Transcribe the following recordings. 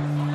Bye.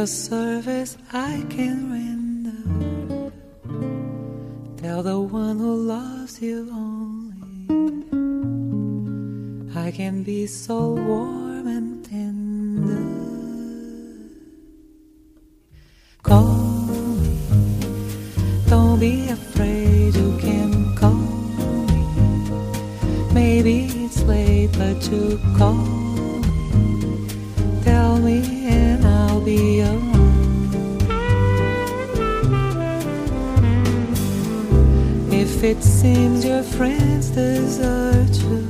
A service I can render. Tell the one who loves you only. I can be so warm and tender. Call me, don't be afraid, late, but you If it seems your friends desert you,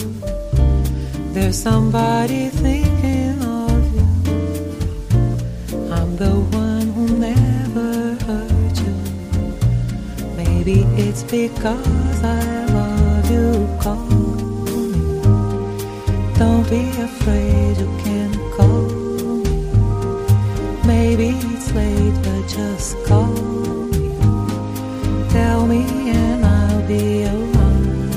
there's somebody thinking of you. I'm the one who never hurt you. Maybe it's because I be afraid, you can call. Maybe it's late, but just call. Tell me and I'll be alone.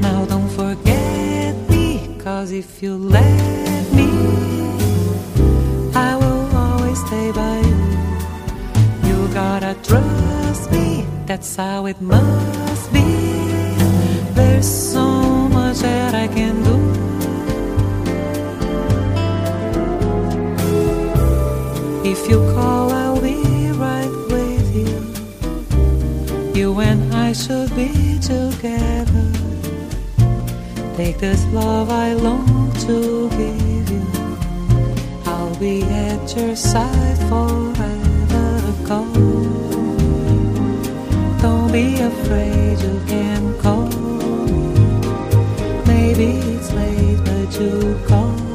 Now don't forget me, cause if you let me, I will always stay by you. You gotta trust me, that's how it must If you call, I'll be right with you. You and I should be together. Take this love I long to give you. I'll be at your side forever. Call. Don't be afraid, you can call me. Maybe it's late, but you call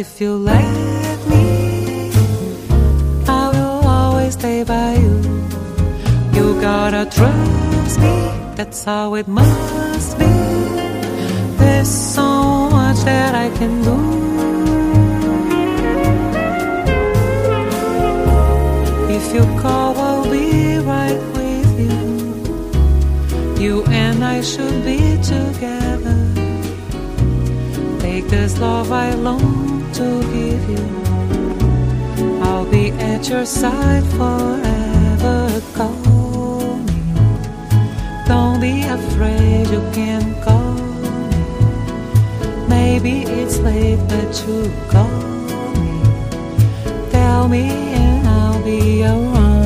if you let me, I will always stay by you. You gotta trust me, that's how it must be. There's so much that I can do. If you call, I'll be right with you. You and I should be together. This love I long to give you. I'll be at your side forever. Call me. Don't be afraid, you can call me. Maybe it's late, but you call me. Tell me, and I'll be around.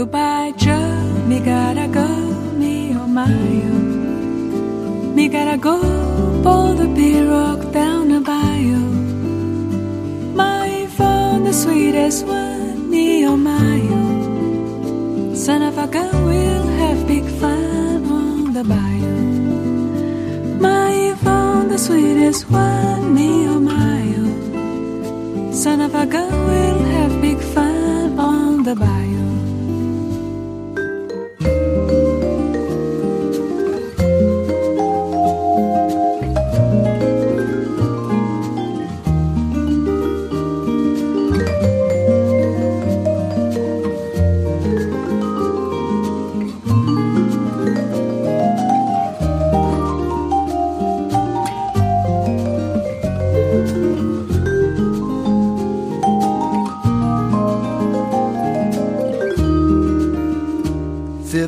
Goodbye, Joe. Me gotta go, me oh my oh. Me gotta go, pull the big rock down the bayou. My phone, the sweetest one, me oh my oh. Son of a gun, we'll have big fun on the bayou. My phone, the sweetest one, me oh my oh. Son of a gun, we'll have big fun on the bayou.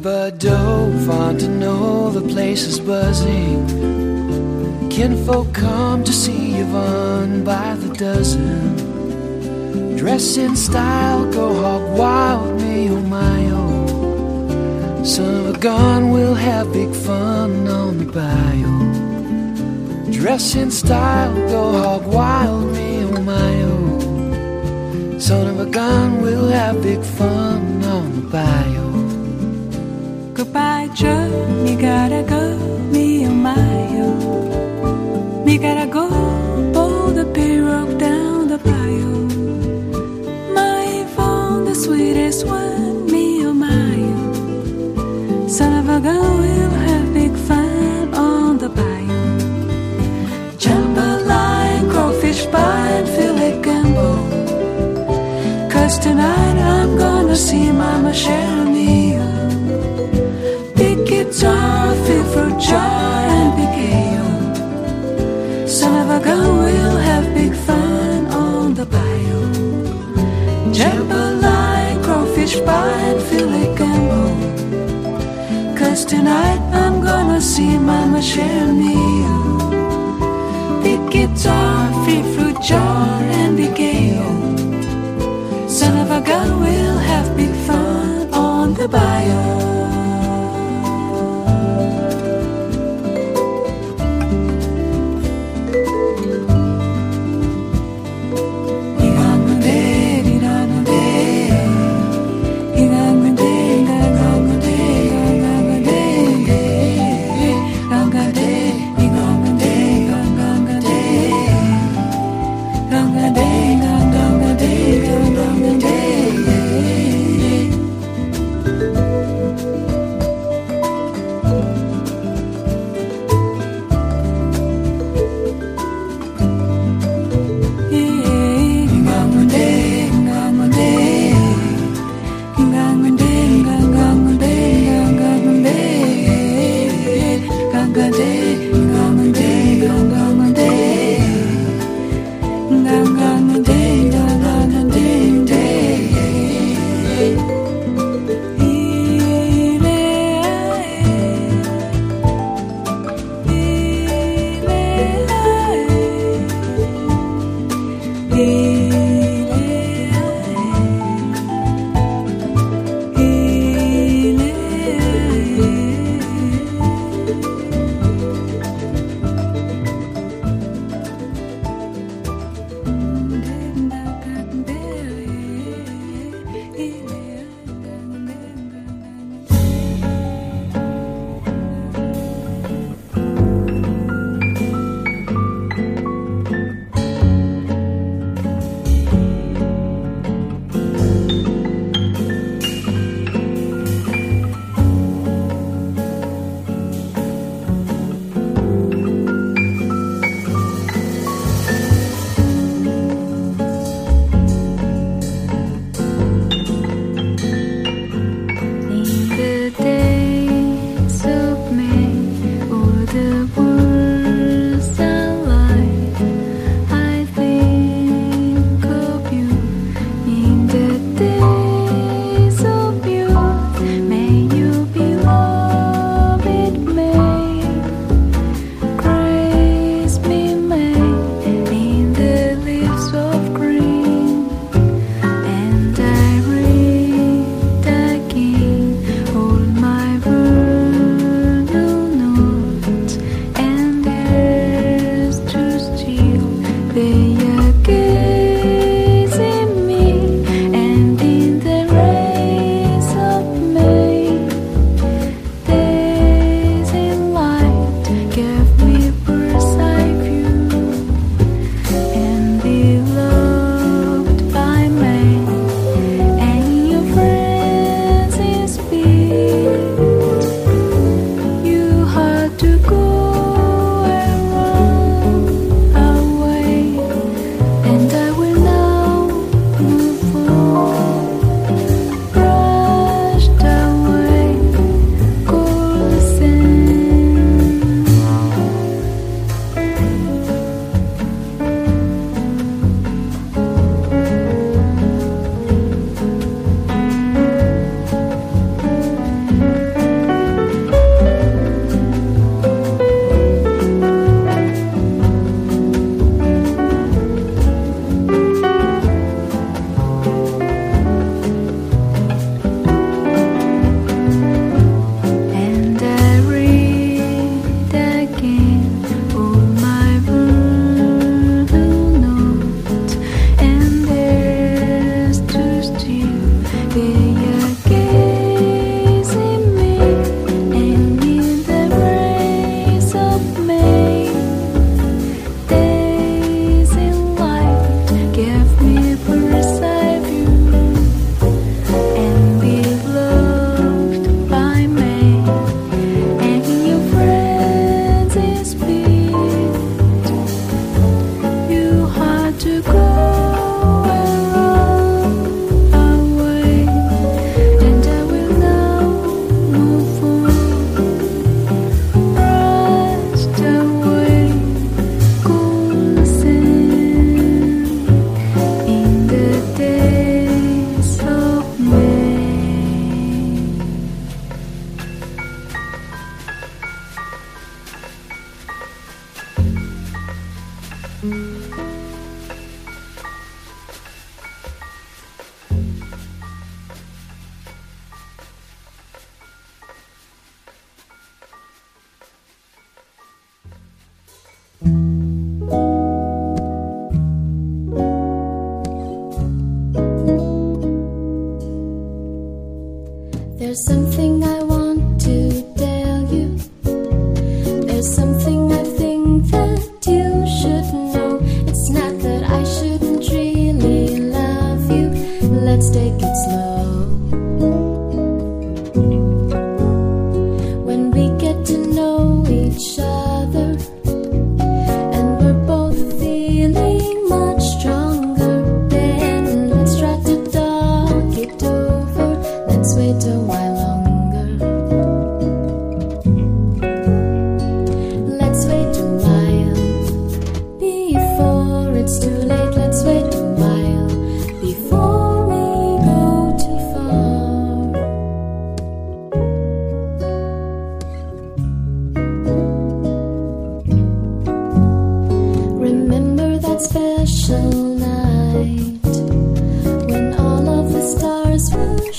Bordeaux, Fontenot, the place is buzzing. Kinfolk come to see Yvonne by the dozen. Dress in style, go hog wild, me oh my oh. Son of a gun, we'll have big fun on the bio. Dress in style, go hog wild, me oh my oh. Son of a gun, we'll have big fun on the bio journey, me gotta go, me on my own. Me gotta go, pull the pirogue down the bayou. My phone, the sweetest one, me on my own. Son of a gun, we'll have a big fun on the bayou. Jambalaya, crawfish pie, fillet gumbo. Cause tonight I'm gonna see Mama Sharon. jar and big ale. Son of a gun, we'll have big fun on the bio. Jambalaya, crawfish pie, and Philly Campbell. Cause tonight I'm gonna see Mama share meal. Big guitar, free fruit jar.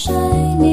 You would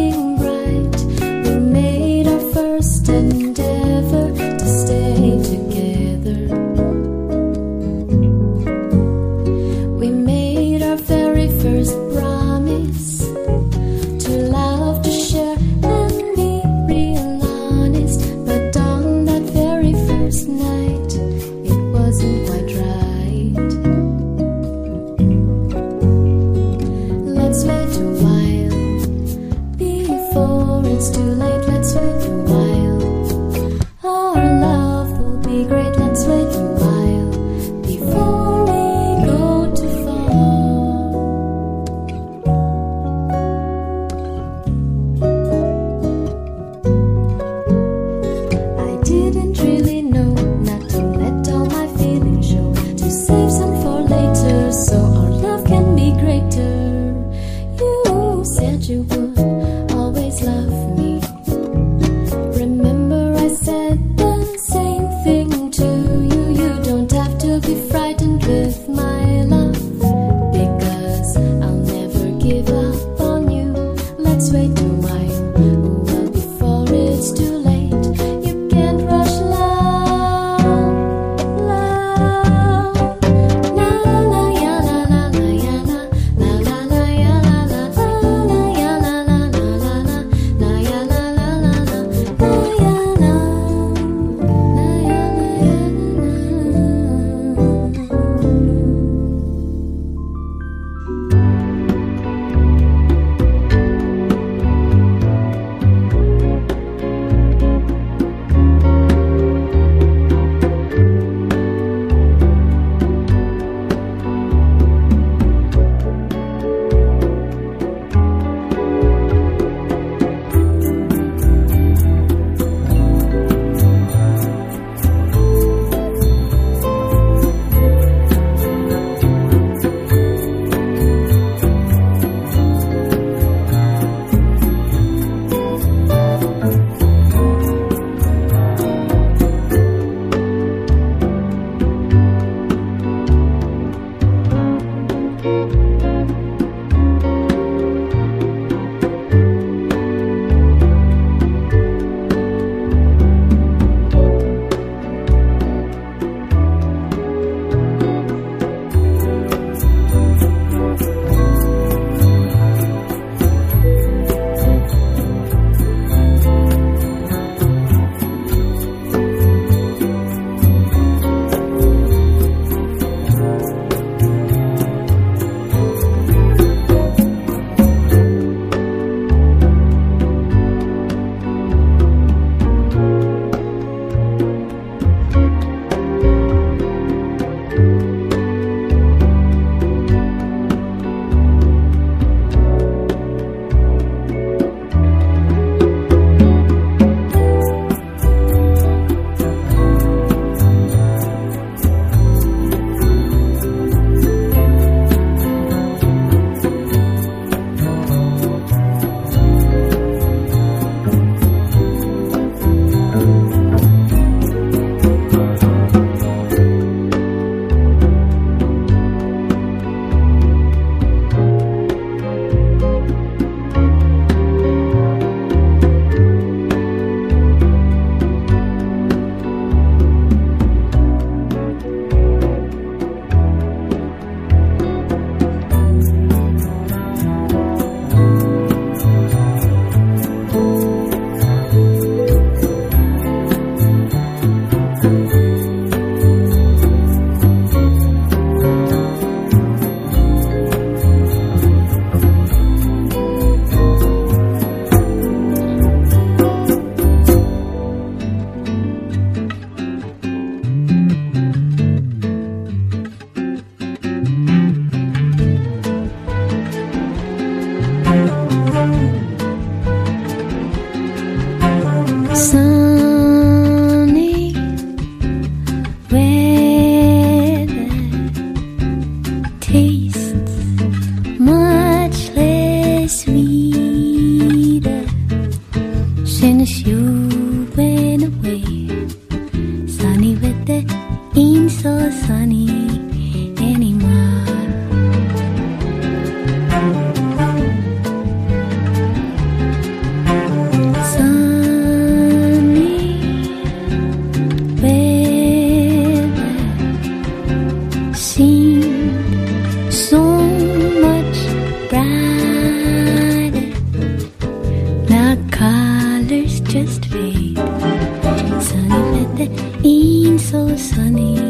sunny.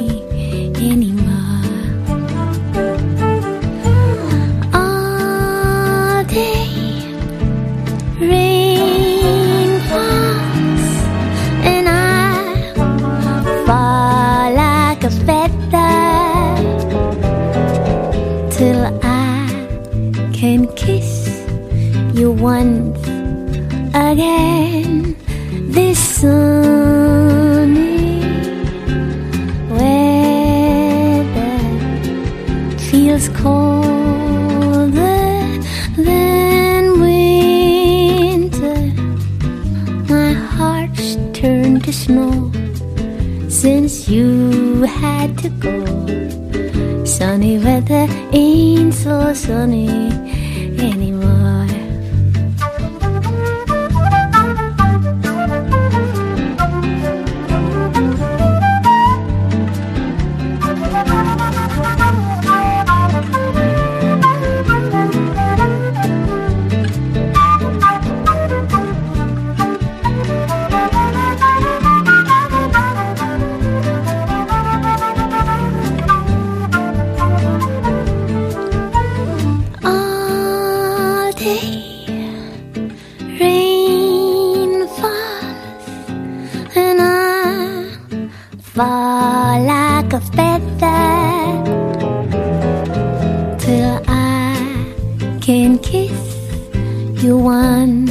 once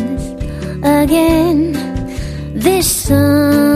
again this summer.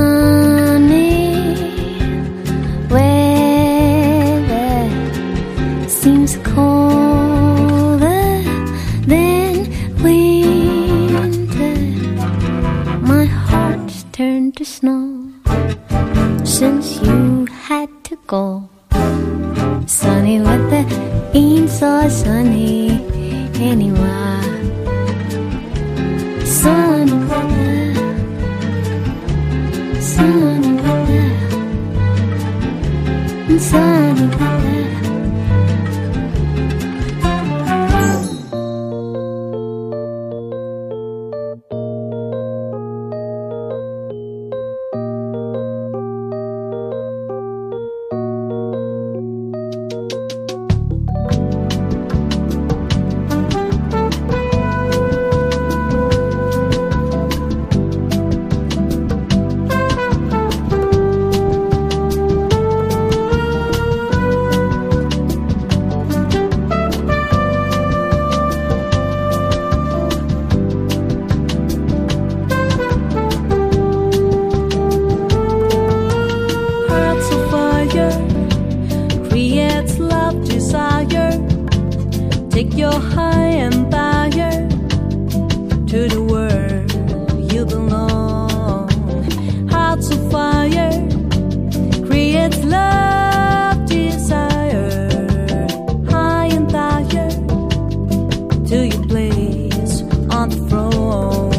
on the throne.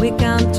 We can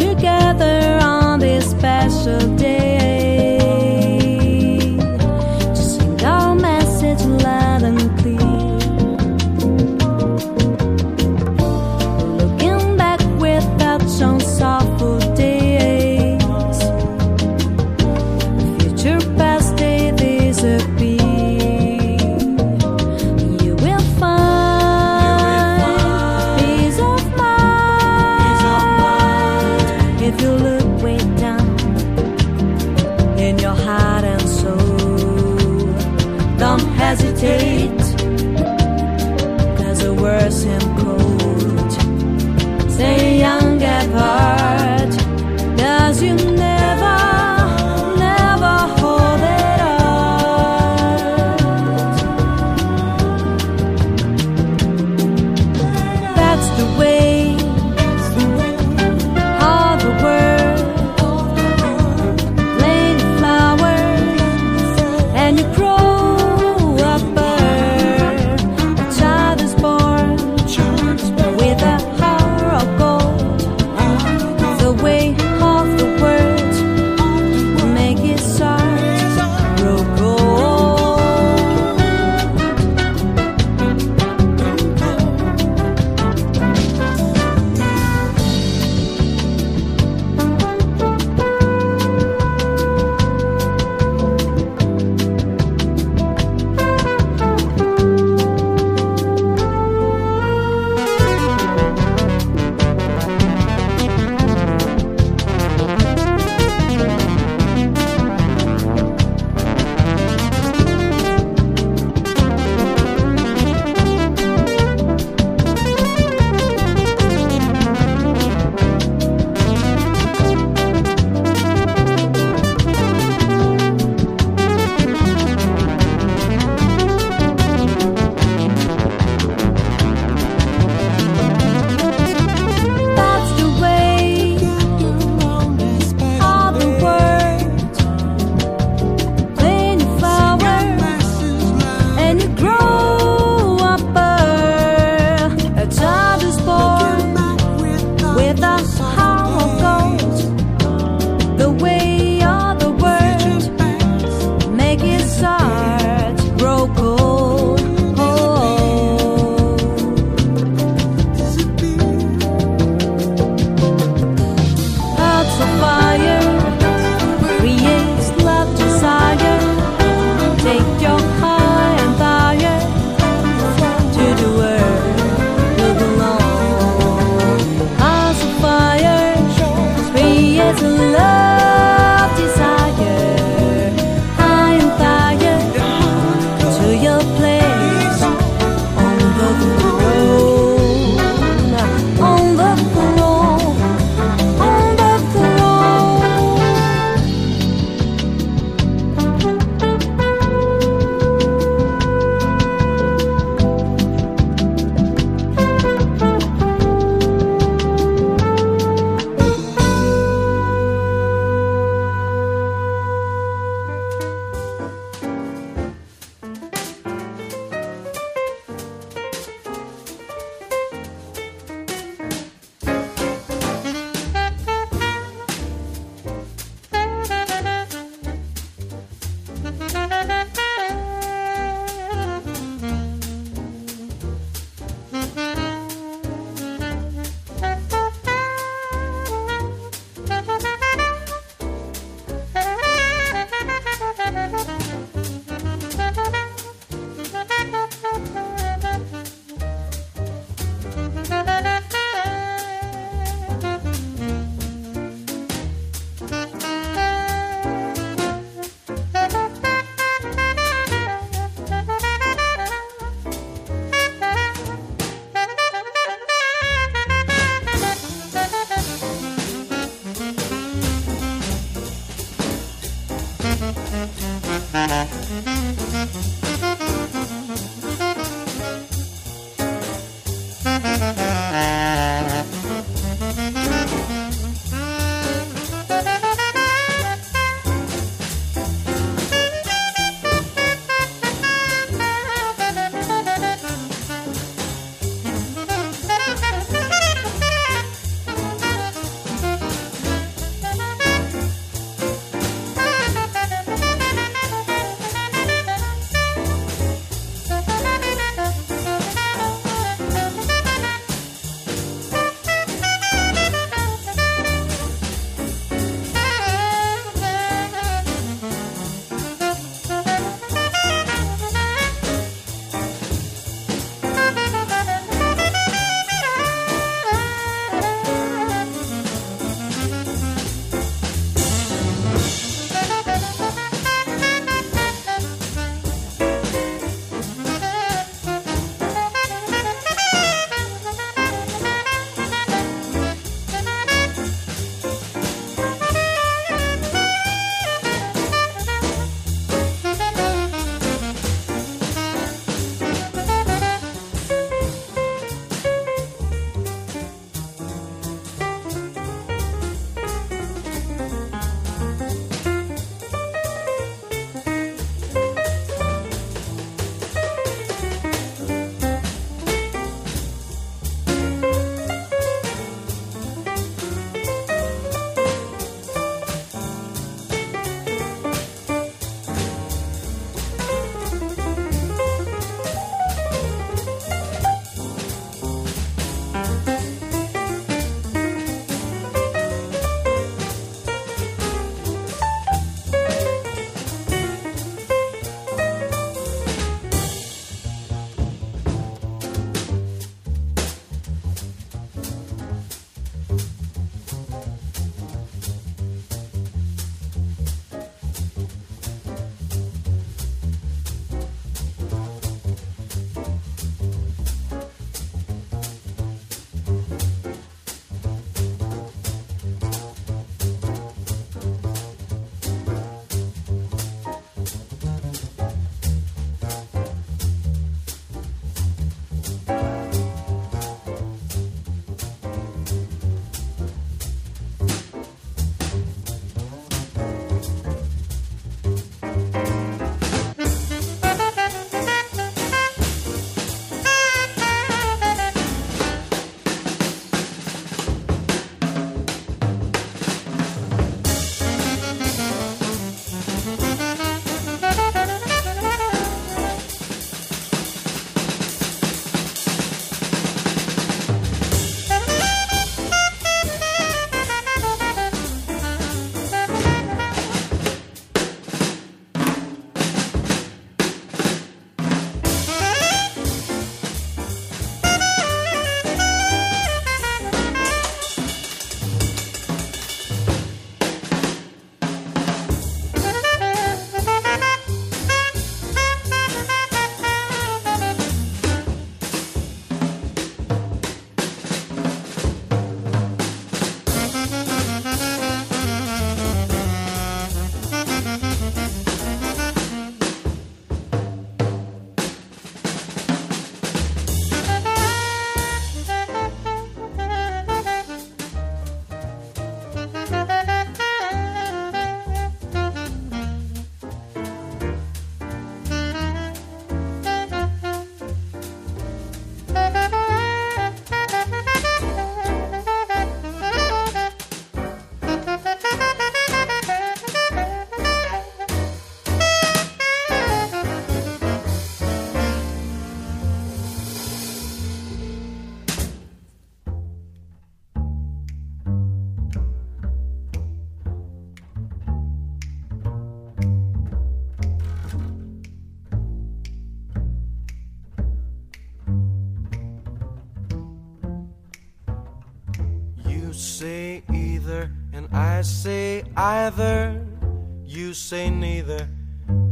say neither.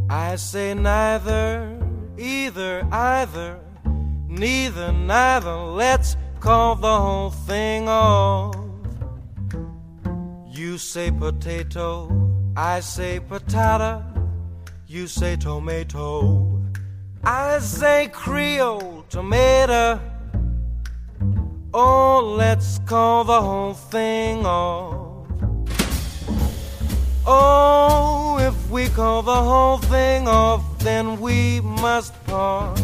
I say neither, either, either, neither, neither. Let's call the whole thing off. You say potato, I say patata, you say tomato, I say Creole tomato. Oh, let's call the whole thing off. Oh, we call the whole thing off, then we must part.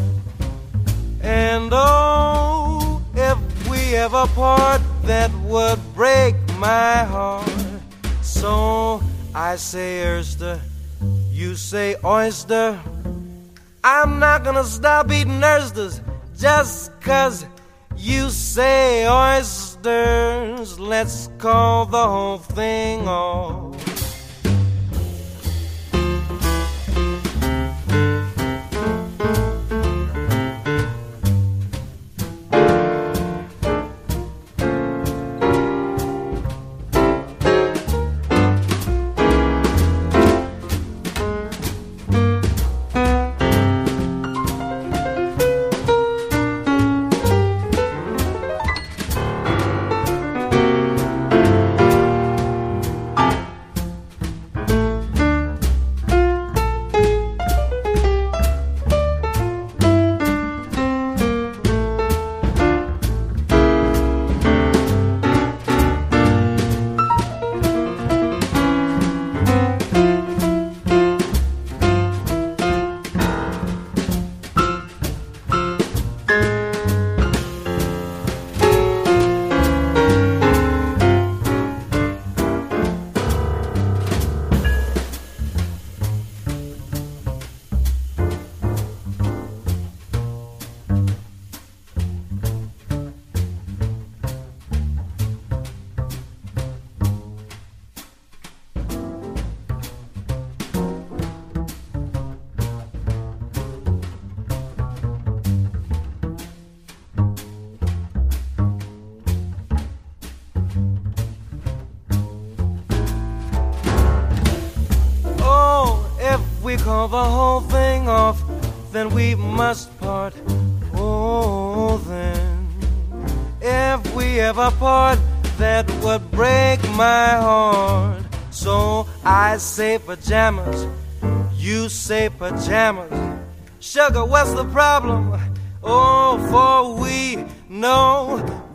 And oh, if we ever part, that would break my heart. So I say oyster, you say oyster. I'm not gonna stop eating oysters just cause you say oysters. Let's call the whole thing off.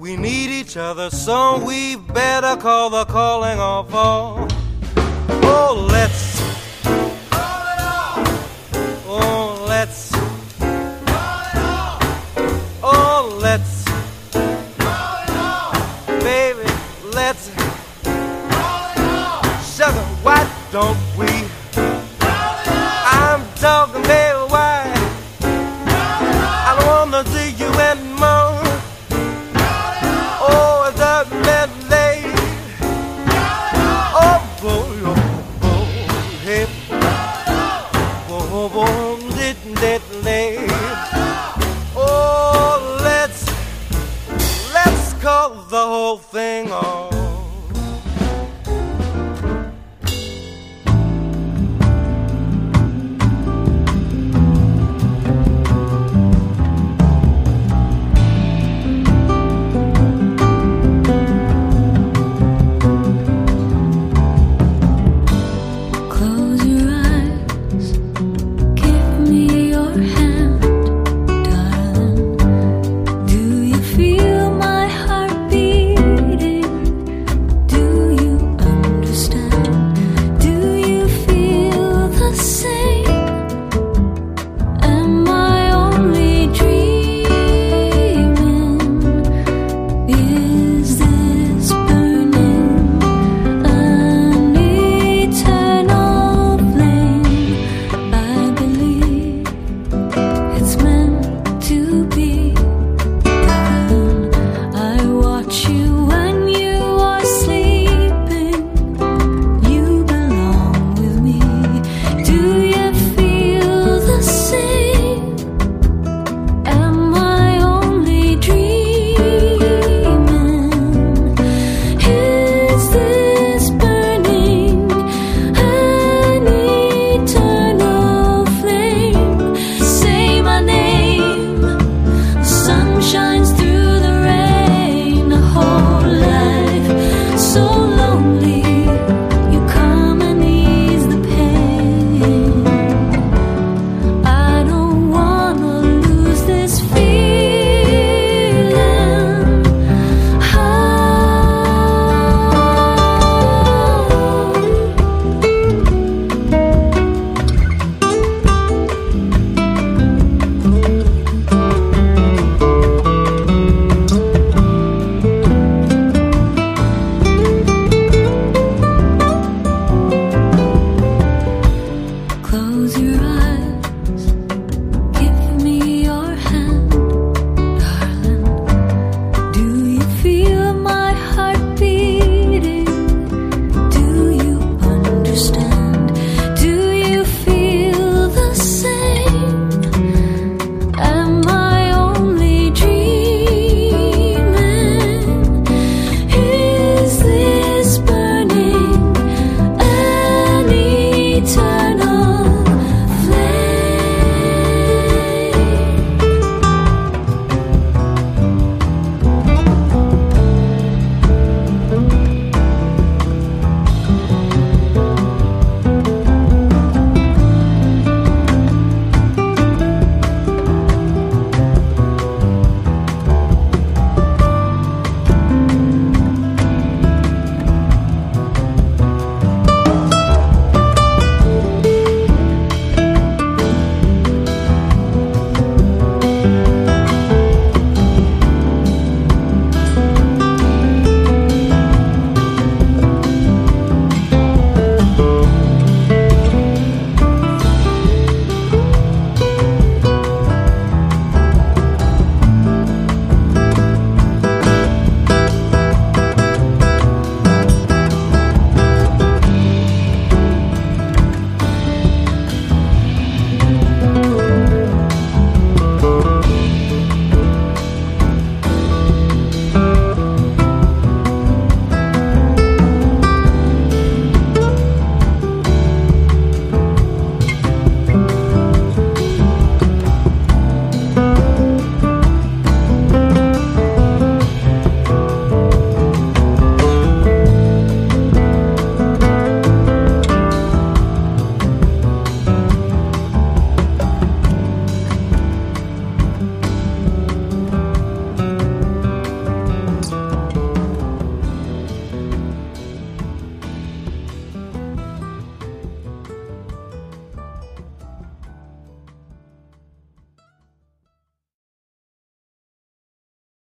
We need each other, so we better call the calling off all. Oh, let's